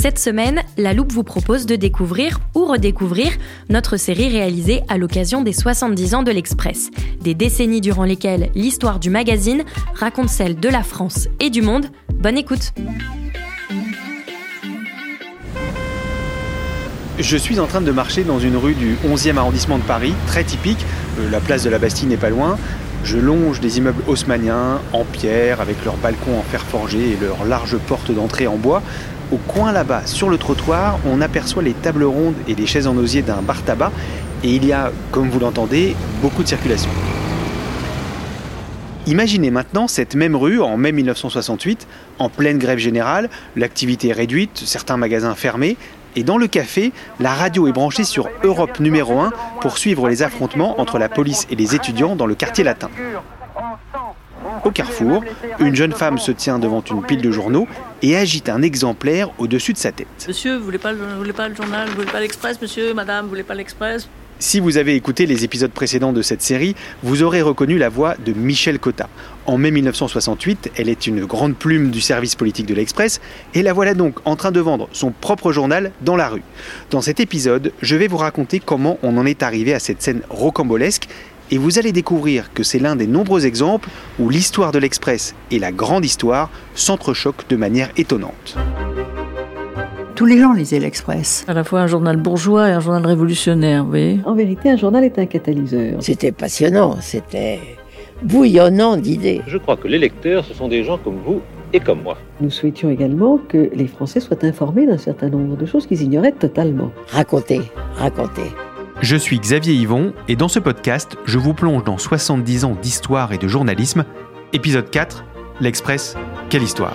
Cette semaine, La Loupe vous propose de découvrir ou redécouvrir notre série réalisée à l'occasion des 70 ans de l'Express. Des décennies durant lesquelles l'histoire du magazine raconte celle de la France et du monde. Bonne écoute Je suis en train de marcher dans une rue du 11e arrondissement de Paris, très typique. Euh, La place de la Bastille n'est pas loin. Je longe des immeubles haussmanniens en pierre avec leurs balcons en fer forgé et leurs larges portes d'entrée en bois. Au coin là-bas, sur le trottoir, on aperçoit les tables rondes et les chaises en osier d'un bar tabac et il y a, comme vous l'entendez, beaucoup de circulation. Imaginez maintenant cette même rue en mai 1968, en pleine grève générale, l'activité réduite, certains magasins fermés, et dans le café, la radio est branchée sur Europe numéro 1 pour suivre les affrontements entre la police et les étudiants dans le quartier latin. Au carrefour, une jeune femme se tient devant une pile de journaux et agite un exemplaire au-dessus de sa tête. Monsieur, vous voulez pas, le- vous voulez pas le journal, vous voulez pas l'Express, monsieur, madame, vous voulez pas l'Express? Si vous avez écouté les épisodes précédents de cette série, vous aurez reconnu la voix de Michel Cotta. En mai 1968, elle est une grande plume du service politique de l'Express et la voilà donc en train de vendre son propre journal dans la rue. Dans cet épisode, je vais vous raconter comment on en est arrivé à cette scène rocambolesque et vous allez découvrir que c'est l'un des nombreux exemples où l'histoire de l'Express et la grande histoire s'entrechoquent de manière étonnante. Tous les gens lisaient l'Express. À la fois un journal bourgeois et un journal révolutionnaire, vous voyez En vérité, un journal est un catalyseur. C'était passionnant, c'était bouillonnant d'idées. Je crois que les lecteurs, ce sont des gens comme vous et comme moi. Nous souhaitions également que les Français soient informés d'un certain nombre de choses qu'ils ignoraient totalement. Raconter, raconter. Je suis Xavier Yvon et dans ce podcast, je vous plonge dans 70 ans d'histoire et de journalisme. Épisode 4, l'Express, quelle histoire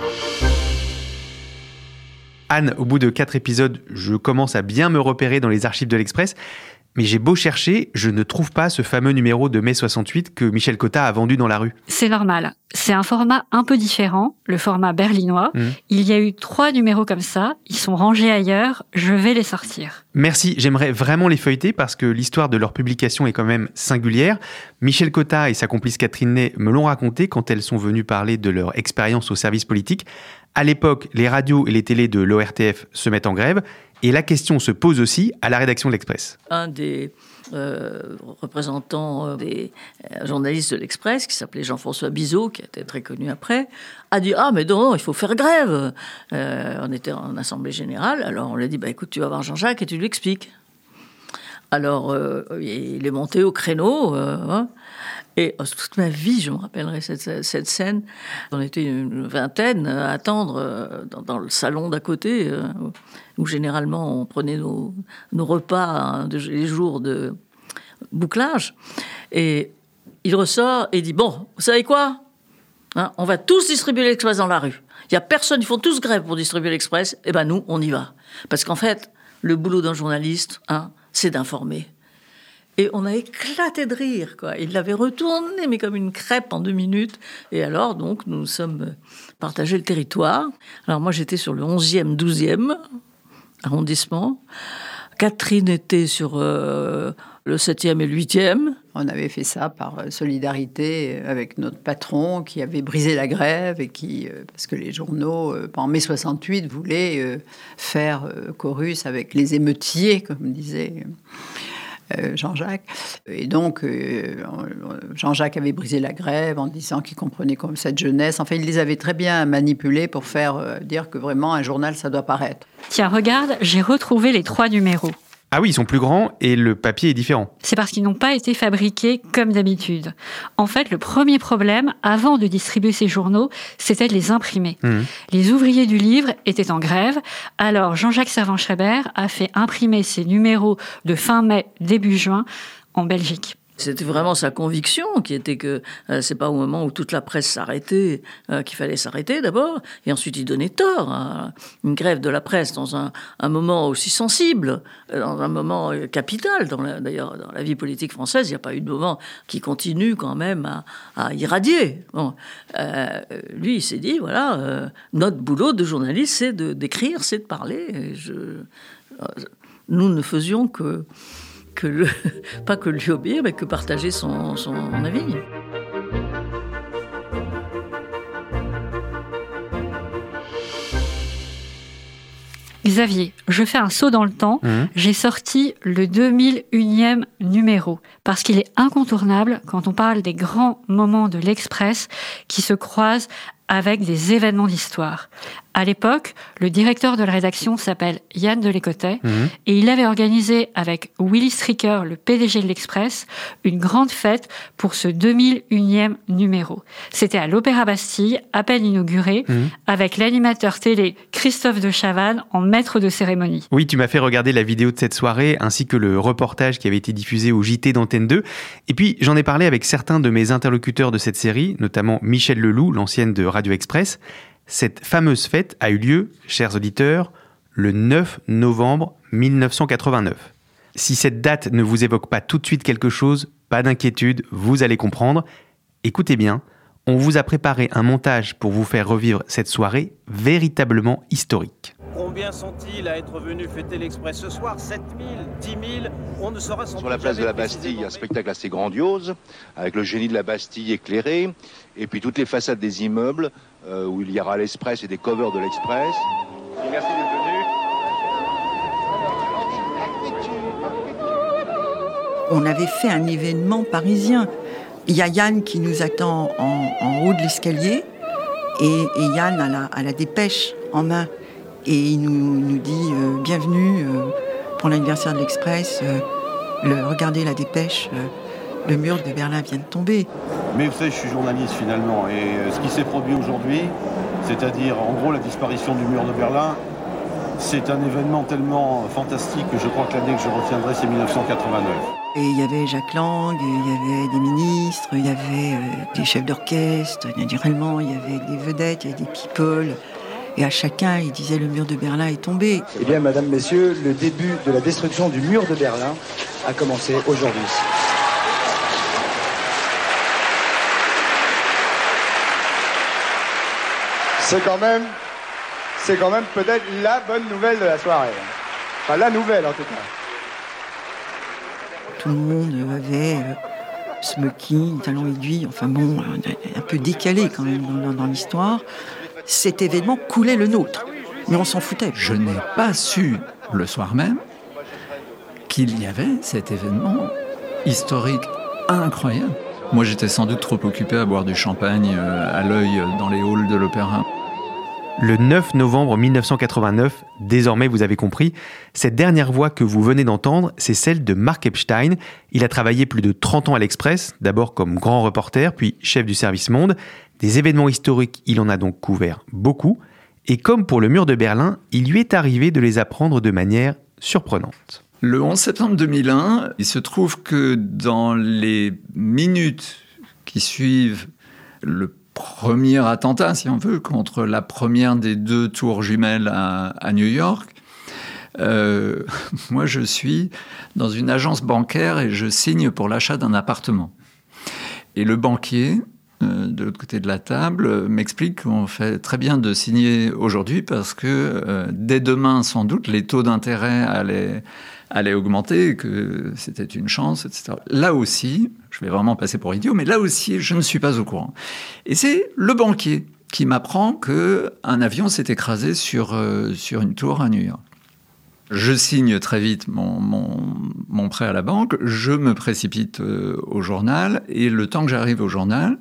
Anne, au bout de 4 épisodes, je commence à bien me repérer dans les archives de l'Express, mais j'ai beau chercher, je ne trouve pas ce fameux numéro de mai 68 que Michel Cotta a vendu dans la rue. C'est normal. C'est un format un peu différent, le format berlinois. Mhm. Il y a eu trois numéros comme ça. Ils sont rangés ailleurs. Je vais les sortir. Merci, j'aimerais vraiment les feuilleter parce que l'histoire de leur publication est quand même singulière. Michel Cotta et sa complice Catherine Ney me l'ont raconté quand elles sont venues parler de leur expérience au service politique. À l'époque, les radios et les télés de l'ORTF se mettent en grève et la question se pose aussi à la rédaction de l'Express. Un des euh, représentants euh, des euh, journalistes de l'Express, qui s'appelait Jean-François Bizot, qui était très connu après, a dit Ah, mais non, il faut faire grève. Euh, on était en assemblée générale, alors on lui a dit bah, Écoute, tu vas voir Jean-Jacques et tu lui expliques. Alors, il est monté au créneau. hein, et euh, toute ma vie, je me rappellerai cette, cette scène. On était une vingtaine à attendre euh, dans, le salon d'à côté, euh, où généralement on prenait nos, nos repas hein, les jours de bouclage. Et il ressort et dit Bon, vous savez quoi? Hein, On va tous distribuer l'Express dans la rue. Il n'y a personne, ils font tous grève pour distribuer l'Express. Eh ben nous, on y va. Parce qu'en fait, le boulot d'un journaliste, hein, c'est d'informer. Et on a éclaté de rire. Il l'avait retourné, mais comme une crêpe en deux minutes. Et alors, donc, nous sommes partagé le territoire. Alors, moi, j'étais sur le 11e, 12e arrondissement. Catherine était sur euh, le 7e et le 8e. On avait fait ça par solidarité avec notre patron qui avait brisé la grève et qui, parce que les journaux, en mai 68, voulaient faire chorus avec les émeutiers, comme disait euh, Jean-Jacques. Et donc, euh, Jean-Jacques avait brisé la grève en disant qu'il comprenait comme cette jeunesse. Enfin, il les avait très bien manipulés pour faire euh, dire que vraiment un journal, ça doit paraître. Tiens, regarde, j'ai retrouvé les trois numéros. Ah oui, ils sont plus grands et le papier est différent. C'est parce qu'ils n'ont pas été fabriqués comme d'habitude. En fait, le premier problème, avant de distribuer ces journaux, c'était de les imprimer. Mmh. Les ouvriers du livre étaient en grève, alors Jean-Jacques Servan-Schreiber a fait imprimer ces numéros de fin mai, début juin en Belgique. C'était vraiment sa conviction qui était que euh, c'est pas au moment où toute la presse s'arrêtait euh, qu'il fallait s'arrêter d'abord, et ensuite il donnait tort à une grève de la presse dans un, moment aussi sensible, euh, dans un moment capital. D'ailleurs, dans la vie politique française, il n'y a pas eu de moment qui continue quand même à, irradier. Lui, il s'est dit voilà, notre boulot de journaliste, c'est d'écrire, c'est de parler. nous ne faisions que que le, pas que lui obéir, mais que partager son, son avis. Xavier, je fais un saut dans le temps. Mmh. J'ai sorti le 2001e numéro parce qu'il est incontournable quand on parle des grands moments de l'Express qui se croisent avec des événements d'histoire. À l'époque, le directeur de la rédaction s'appelle Yann Delécotet mhm. et il avait organisé avec Willy Stricker, le PDG de l'Express, une grande fête pour ce 2001e numéro. C'était à l'Opéra Bastille, à peine inauguré, mhm. avec l'animateur télé Christophe de Chavannes en maître de cérémonie. Oui, tu m'as fait regarder la vidéo de cette soirée ainsi que le reportage qui avait été diffusé au JT d'Antenne 2. Et puis, j'en ai parlé avec certains de mes interlocuteurs de cette série, notamment Michel Leloup, l'ancienne de Radio Express. Cette fameuse fête a eu lieu, chers auditeurs, le 9 novembre 1989. Si cette date ne vous évoque pas tout de suite quelque chose, pas d'inquiétude, vous allez comprendre. Écoutez bien, on vous a préparé un montage pour vous faire revivre cette soirée véritablement historique. Combien sont-ils à être venus fêter l'Express ce soir? 7 000 10 000 On ne saura Sur la place de la Bastille, un spectacle assez grandiose, avec le génie de la Bastille éclairé, et puis toutes les façades des immeubles, euh, où il y aura l'Express et des covers de l'Express. Merci d'être venu. On avait fait un événement parisien. Il y a Yann qui nous attend en, haut de l'escalier, et, Yann a la, dépêche en main. Et il nous, dit euh, Bienvenue euh, pour l'anniversaire de l'Express. regardez la dépêche le mur de Berlin vient de tomber. Mais vous savez, je suis journaliste finalement, et euh, ce qui s'est produit aujourd'hui, c'est-à-dire en gros la disparition du mur de Berlin, c'est un événement tellement fantastique que je crois que l'année que je retiendrai, c'est 1989. Et il y avait Jacques Lang, il y avait des ministres, il y avait euh, des chefs d'orchestre, naturellement, il y avait des vedettes, il y avait des people. Et à chacun, il disait le mur de Berlin est tombé. Eh bien, madame, messieurs, le début de la destruction du mur de Berlin a commencé aujourd'hui. C'est quand même, c'est quand même peut-être la bonne nouvelle de la soirée. Enfin, la nouvelle en tout cas. Tout le monde avait euh, smoking, talons aiguilles, enfin bon, un peu décalé quand même dans, l'histoire. Cet événement coulait le nôtre, mais on s'en foutait. Je n'ai pas su le soir même qu'il y avait cet événement historique incroyable. Moi, j'étais sans doute trop occupé à boire du champagne euh, à l'œil dans les halls de l'opéra. Le 9 novembre 1989, désormais vous avez compris, cette dernière voix que vous venez d'entendre, c'est celle de Mark Epstein. Il a travaillé plus de 30 ans à l'Express, d'abord comme grand reporter, puis chef du service Monde. Des événements historiques, il en a donc couvert beaucoup. Et comme pour le mur de Berlin, il lui est arrivé de les apprendre de manière surprenante. Le 11 septembre 2001, il se trouve que dans les minutes qui suivent le premier attentat, si on veut, contre la première des deux tours jumelles à, New York. Euh, moi, je suis dans une agence bancaire et je signe pour l'achat d'un appartement. Et le banquier euh, de l'autre côté de la table, m'explique qu'on fait très bien de signer aujourd'hui parce que euh, dès demain, sans doute, les taux d'intérêt allaient, allaient augmenter, que c'était une chance, etc. Là aussi, je vais vraiment passer pour idiot, mais là aussi, je ne suis pas au courant. Et c'est le banquier qui m'apprend que un avion s'est écrasé sur, sur une tour à New York. Je signe très vite mon, mon, prêt à la banque, je me précipite euh, au journal, et le temps que j'arrive au journal,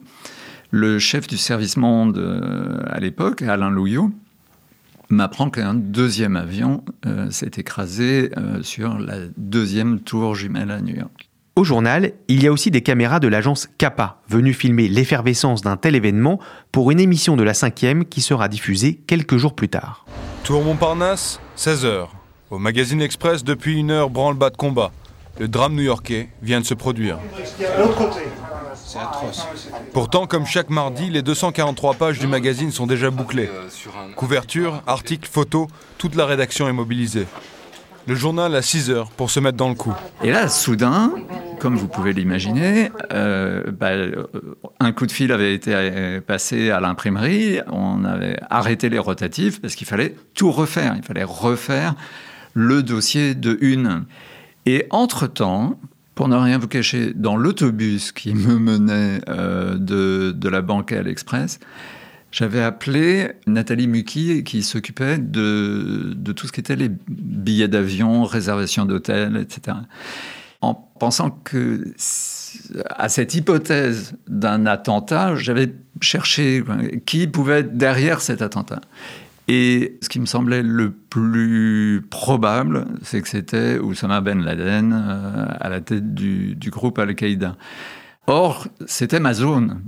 le chef du service monde euh, à l'époque, Alain Louillot, m'apprend qu'un deuxième avion euh, s'est écrasé sur la deuxième tour jumelle à New York. Au journal, il y a aussi des caméras de l'agence Kappa, venues filmer l'effervescence d'un tel événement pour une émission de la cinquième qui sera diffusée quelques jours plus tard. Tour Montparnasse, 16h. Au magazine Express, depuis une heure, branle-bas de combat. Le drame new-yorkais vient de se produire. C'est atroce. Pourtant, comme chaque mardi, les 243 pages du magazine sont déjà bouclées. Couverture, articles, photos, toute la rédaction est mobilisée. Le journal à 6 heures pour se mettre dans le coup. Et là, soudain, comme vous pouvez l'imaginer, euh, bah, un coup de fil avait été passé à l'imprimerie, on avait arrêté les rotatifs parce qu'il fallait tout refaire. Il fallait refaire le dossier de une. Et entre-temps, pour ne rien vous cacher, dans l'autobus qui me menait euh, de, la banque à l'Express, j'avais appelé Nathalie Muki qui s'occupait de, tout ce qui était les billets d'avion, réservation d'hôtel, etc. En pensant que à cette hypothèse d'un attentat, j'avais cherché qui pouvait être derrière cet attentat. Et ce qui me semblait le plus probable, c'est que c'était Oussama Ben Laden euh, à la tête du, groupe Al-Qaïda. Or, c'était ma zone.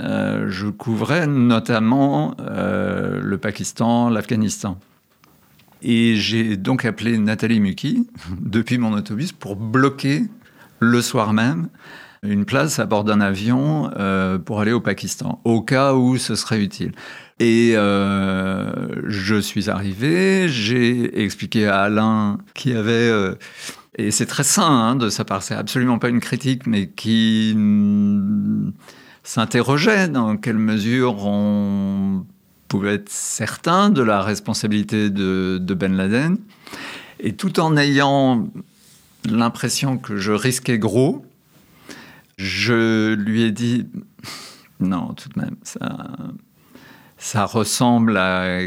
Euh, je couvrais notamment euh, le Pakistan, l'Afghanistan. Et j'ai donc appelé Nathalie Muki depuis mon autobus pour bloquer le soir même une place à bord d'un avion pour aller au Pakistan, au cas où ce serait utile. Et euh, je suis arrivé, j'ai expliqué à Alain qui avait... Euh, et c'est très sain hein, de sa part, c'est absolument pas une critique, mais qui s'interrogeait dans quelle mesure on pouvait être certain de la responsabilité de Ben Laden. Et tout en ayant l'impression que je risquais gros, je lui ai dit non, tout de même, ça, ça ressemble à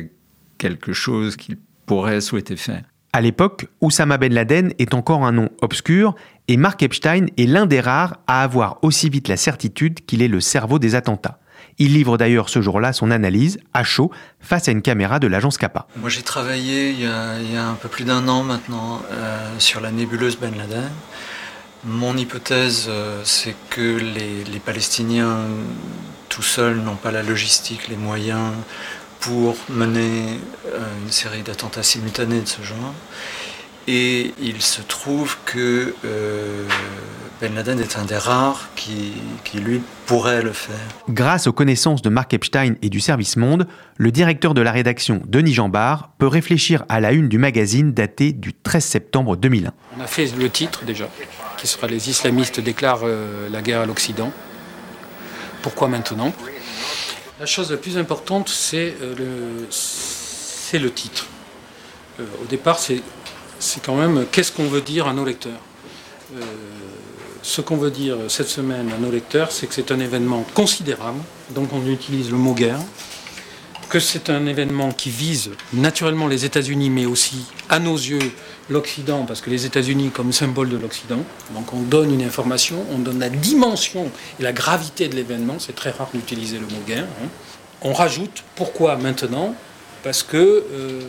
quelque chose qu'il pourrait souhaiter faire. À l'époque, Oussama Ben Laden est encore un nom obscur et Mark Epstein est l'un des rares à avoir aussi vite la certitude qu'il est le cerveau des attentats. Il livre d'ailleurs ce jour-là son analyse à chaud face à une caméra de l'agence Kappa. Moi j'ai travaillé il y, a, un peu plus d'un an maintenant euh, sur la nébuleuse Ben Laden. Mon hypothèse, euh, c'est que les, Palestiniens tout seuls n'ont pas la logistique, les moyens pour mener euh, une série d'attentats simultanés de ce genre. Et il se trouve que euh, Ben Laden est un des rares qui, qui, lui, pourrait le faire. Grâce aux connaissances de Mark Epstein et du Service Monde, le directeur de la rédaction, Denis Jambard, peut réfléchir à la une du magazine datée du 13 septembre 2001. On a fait le titre déjà qui sera les islamistes déclarent euh, la guerre à l'Occident. Pourquoi maintenant? La chose la plus importante, c'est euh, le, le titre. Euh, au départ, c'est quand même qu'est-ce qu'on veut dire à nos lecteurs? Ce qu'on veut dire cette semaine à nos lecteurs, c'est que c'est un événement considérable, donc on utilise le mot guerre, que c'est un événement qui vise naturellement les États-Unis, mais aussi, à nos yeux, l'Occident, parce que les États-Unis comme symbole de l'Occident. Donc on donne une information, on donne la dimension et la gravité de l'événement. C'est très rare d'utiliser le mot guerre. Hein. On rajoute pourquoi maintenant Parce que euh,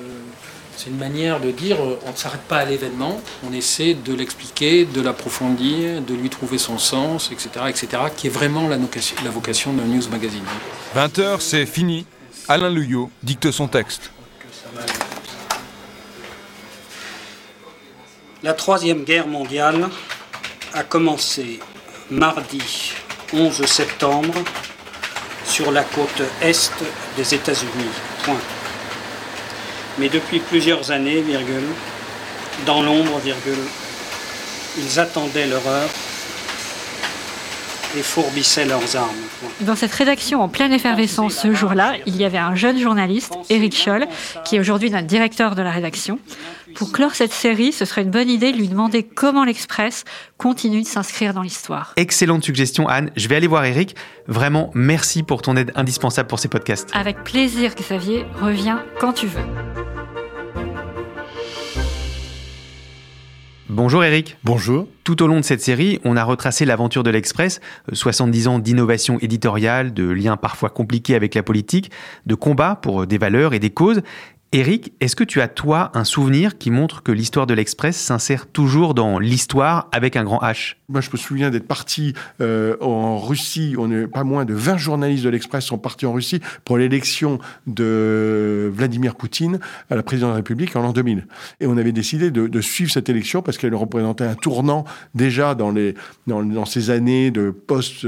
c'est une manière de dire on ne s'arrête pas à l'événement, on essaie de l'expliquer, de l'approfondir, de lui trouver son sens, etc., etc., qui est vraiment la vocation, la vocation d'un news magazine. 20h, c'est fini. Alain Luyot dicte son texte. La Troisième Guerre mondiale a commencé mardi 11 septembre sur la côte est des États-Unis. Point. Mais depuis plusieurs années, virgule, dans l'ombre, virgule, ils attendaient leur et fourbissaient leurs armes. Dans cette rédaction en pleine effervescence ce jour-là, il y avait un jeune journaliste, Éric Scholl, qui est aujourd'hui notre directeur de la rédaction. Pour clore cette série, ce serait une bonne idée de lui demander comment l'Express continue de s'inscrire dans l'histoire. Excellente suggestion, Anne. Je vais aller voir Eric. Vraiment, merci pour ton aide indispensable pour ces podcasts. Avec plaisir, Xavier. Reviens quand tu veux. Bonjour Eric. Bonjour. Tout au long de cette série, on a retracé l'aventure de l'Express, 70 ans d'innovation éditoriale, de liens parfois compliqués avec la politique, de combats pour des valeurs et des causes, Eric, est-ce que tu as toi un souvenir qui montre que l'histoire de l'Express s'insère toujours dans l'histoire avec un grand H? Moi, je me souviens d'être parti euh, en Russie. On est pas moins de 20 journalistes de l'Express sont partis en Russie pour l'élection de Vladimir Poutine à la présidence de la République en l'an 2000. Et on avait décidé de, suivre cette élection parce qu'elle représentait un tournant déjà dans les dans, ces années de post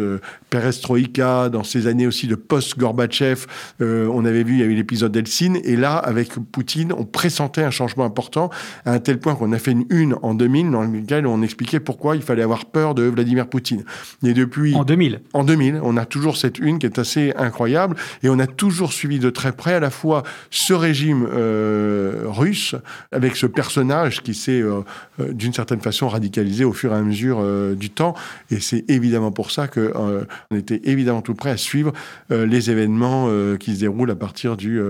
perestroïka, dans ces années aussi de post Gorbatchev. Euh, on avait vu il y a eu l'épisode d'Eltsine et là avec Poutine, on pressentait un changement important, à un tel point qu'on a fait une une en 2000 dans laquelle on expliquait pourquoi il fallait avoir peur de Vladimir Poutine. Et depuis... En 2000 En 2000, on a toujours cette une qui est assez incroyable, et on a toujours suivi de très près à la fois ce régime euh, russe, avec ce personnage qui s'est euh, euh, d'une certaine façon radicalisé au fur et à mesure du temps, et c'est évidemment pour ça que euh, on était évidemment tout prêt à suivre les événements qui se déroulent à partir du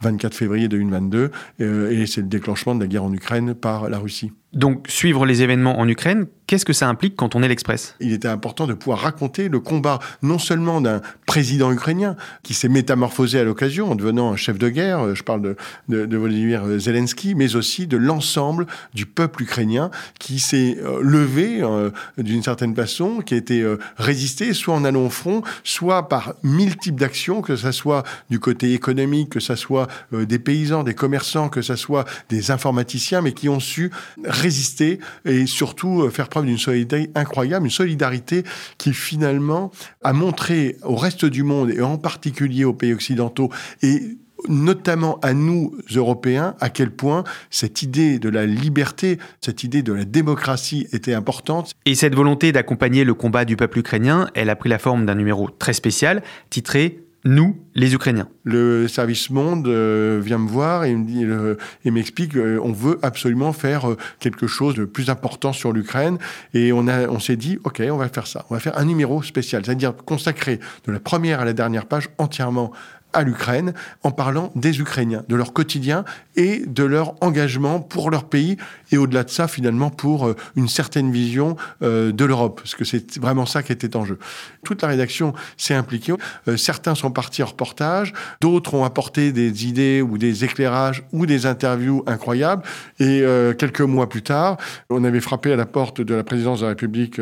24 février 2000 2022, euh, et c'est le déclenchement de la guerre en Ukraine par la Russie. Donc, suivre les événements en Ukraine, qu'est-ce que ça implique quand on est l'Express? Il était important de pouvoir raconter le combat non seulement d'un président ukrainien qui s'est métamorphosé à l'occasion en devenant un chef de guerre, je parle de, de, de Volodymyr Zelensky, mais aussi de l'ensemble du peuple ukrainien qui s'est euh, levé euh, d'une certaine façon, qui a été euh, résisté, soit en allant au front, soit par mille types d'actions, que ce soit du côté économique, que ce soit euh, des paysans, des commerçants, que ce soit des informaticiens, mais qui ont su résister et surtout euh, faire preuve d'une solidarité incroyable, une solidarité qui finalement a montré au reste du monde et en particulier aux pays occidentaux et notamment à nous, Européens, à quel point cette idée de la liberté, cette idée de la démocratie était importante. Et cette volonté d'accompagner le combat du peuple ukrainien, elle a pris la forme d'un numéro très spécial, titré nous, les Ukrainiens. Le service Monde euh, vient me voir et me euh, m'explique euh, on veut absolument faire euh, quelque chose de plus important sur l'Ukraine et on on s'est dit OK, on va faire ça. On va faire un numéro spécial, c'est-à-dire consacré de la première à la dernière page entièrement à l'Ukraine en parlant des Ukrainiens, de leur quotidien et de leur engagement pour leur pays et au-delà de ça finalement pour euh, une certaine vision euh, de l'Europe parce que c'est vraiment ça qui était en jeu. Toute la rédaction s'est impliquée. Euh, certains sont partis en reportage, d'autres ont apporté des idées ou des éclairages ou des interviews incroyables et quelques mois plus tard, on avait frappé à la porte de la présidence de la République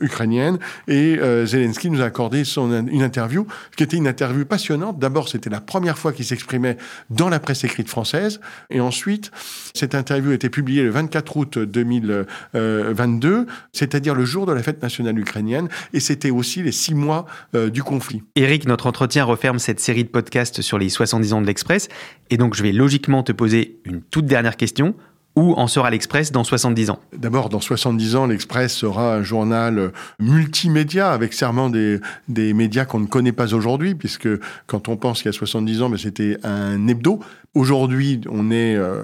ukrainienne et Zelensky nous a accordé une interview qui était une interview passionnante D'abord, c'était la première fois qu'il s'exprimait dans la presse écrite française. Et ensuite, cette interview a été publiée le 24 août 2022, c'est-à-dire le jour de la fête nationale ukrainienne. Et c'était aussi les six mois euh, du conflit. Eric, notre entretien referme cette série de podcasts sur les 70 ans de l'Express. Et donc, je vais logiquement te poser une toute dernière question. Où en sera l'Express dans 70 ans? D'abord, dans 70 ans, l'Express sera un journal multimédia, avec serment des, des médias qu'on ne connaît pas aujourd'hui, puisque quand on pense qu'il y a 70 ans, mais c'était un hebdo. Aujourd'hui, on est euh,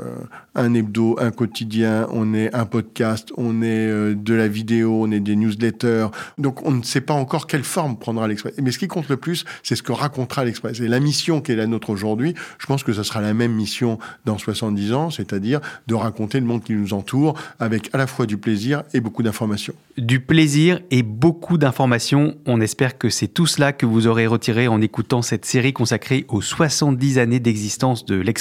un hebdo, un quotidien, on est un podcast, on est euh, de la vidéo, on est des newsletters. Donc, on ne sait pas encore quelle forme prendra l'Express. Mais ce qui compte le plus, c'est ce que racontera l'Express. Et la mission qui est la nôtre aujourd'hui, je pense que ce sera la même mission dans 70 ans, c'est-à-dire de raconter le monde qui nous entoure avec à la fois du plaisir et beaucoup d'informations. Du plaisir et beaucoup d'informations. On espère que c'est tout cela que vous aurez retiré en écoutant cette série consacrée aux 70 années d'existence de l'Express.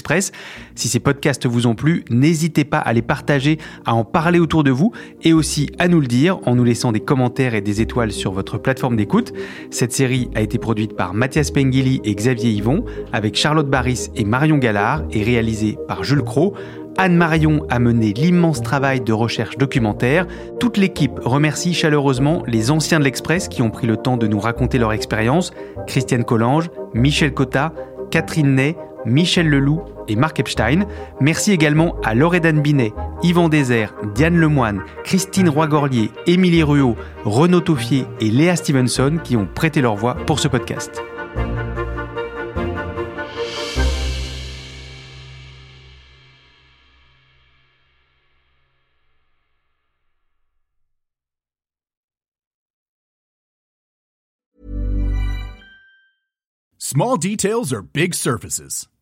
Si ces podcasts vous ont plu, n'hésitez pas à les partager, à en parler autour de vous et aussi à nous le dire en nous laissant des commentaires et des étoiles sur votre plateforme d'écoute. Cette série a été produite par Mathias Pengili et Xavier Yvon avec Charlotte Baris et Marion Gallard et réalisée par Jules Cro. Anne Marion a mené l'immense travail de recherche documentaire. Toute l'équipe remercie chaleureusement les anciens de l'Express qui ont pris le temps de nous raconter leur expérience. Christiane Collange, Michel Cotta, Catherine Ney, Michel Leloup et Marc Epstein. Merci également à Loredan Binet, Yvan Désert, Diane Lemoine, Christine Roy-Gorlier, Émilie Ruot, Renaud Toffier et Léa Stevenson qui ont prêté leur voix pour ce podcast. Small details are big surfaces.